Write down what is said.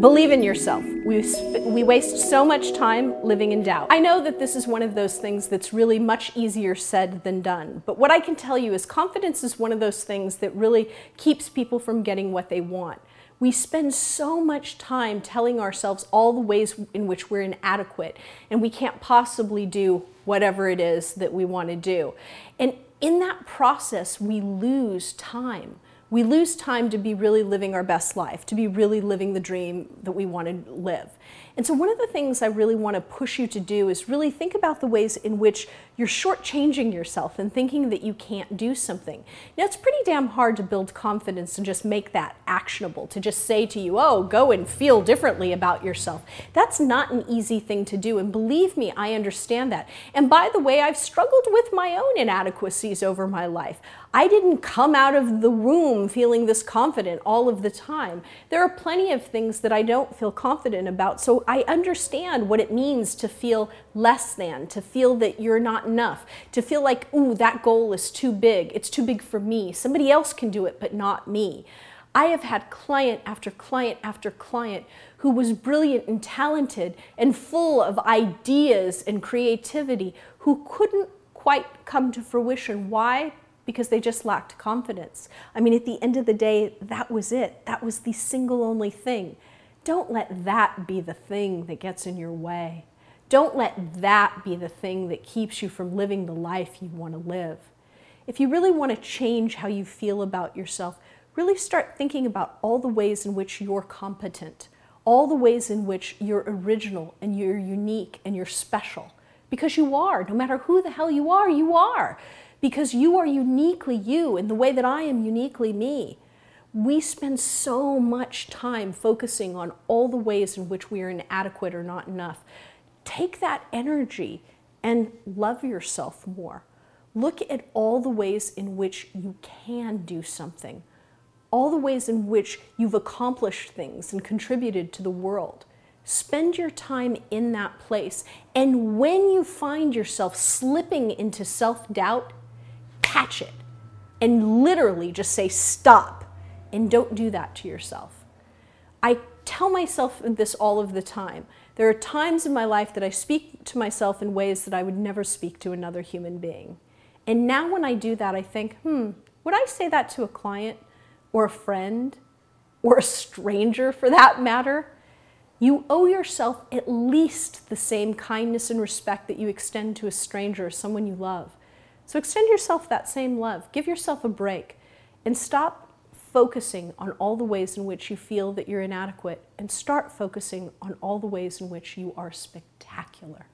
Believe in yourself. We, we waste so much time living in doubt. I know that this is one of those things that's really much easier said than done, but what I can tell you is confidence is one of those things that really keeps people from getting what they want. We spend so much time telling ourselves all the ways in which we're inadequate and we can't possibly do whatever it is that we want to do. And in that process, we lose time we lose time to be really living our best life, to be really living the dream that we want to live. And so, one of the things I really want to push you to do is really think about the ways in which you're shortchanging yourself and thinking that you can't do something. Now, it's pretty damn hard to build confidence and just make that actionable, to just say to you, oh, go and feel differently about yourself. That's not an easy thing to do. And believe me, I understand that. And by the way, I've struggled with my own inadequacies over my life. I didn't come out of the womb feeling this confident all of the time. There are plenty of things that I don't feel confident about. So I understand what it means to feel less than, to feel that you're not enough, to feel like, ooh, that goal is too big. It's too big for me. Somebody else can do it, but not me. I have had client after client after client who was brilliant and talented and full of ideas and creativity who couldn't quite come to fruition. Why? Because they just lacked confidence. I mean, at the end of the day, that was it. That was the single only thing. Don't let that be the thing that gets in your way. Don't let that be the thing that keeps you from living the life you want to live. If you really want to change how you feel about yourself, really start thinking about all the ways in which you're competent, all the ways in which you're original and you're unique and you're special. Because you are, no matter who the hell you are, you are. Because you are uniquely you in the way that I am uniquely me. We spend so much time focusing on all the ways in which we are inadequate or not enough take that energy and love yourself more. Look at all the ways in which you can do something, all the ways in which you've accomplished things and contributed to the world. Spend your time in that place. And when you find yourself slipping into self doubt, catch it and literally just say, stop, and don't do that to yourself. I tell myself this all of the time. There are times in my life that I speak to myself in ways that I would never speak to another human being. And now when I do that, I think, hmm, would I say that to a client or a friend or a stranger for that matter? You owe yourself at least the same kindness and respect that you extend to a stranger or someone you love. So extend yourself that same love. Give yourself a break and stop focusing on all the ways in which you feel that you're inadequate and start focusing on all the ways in which you are spectacular.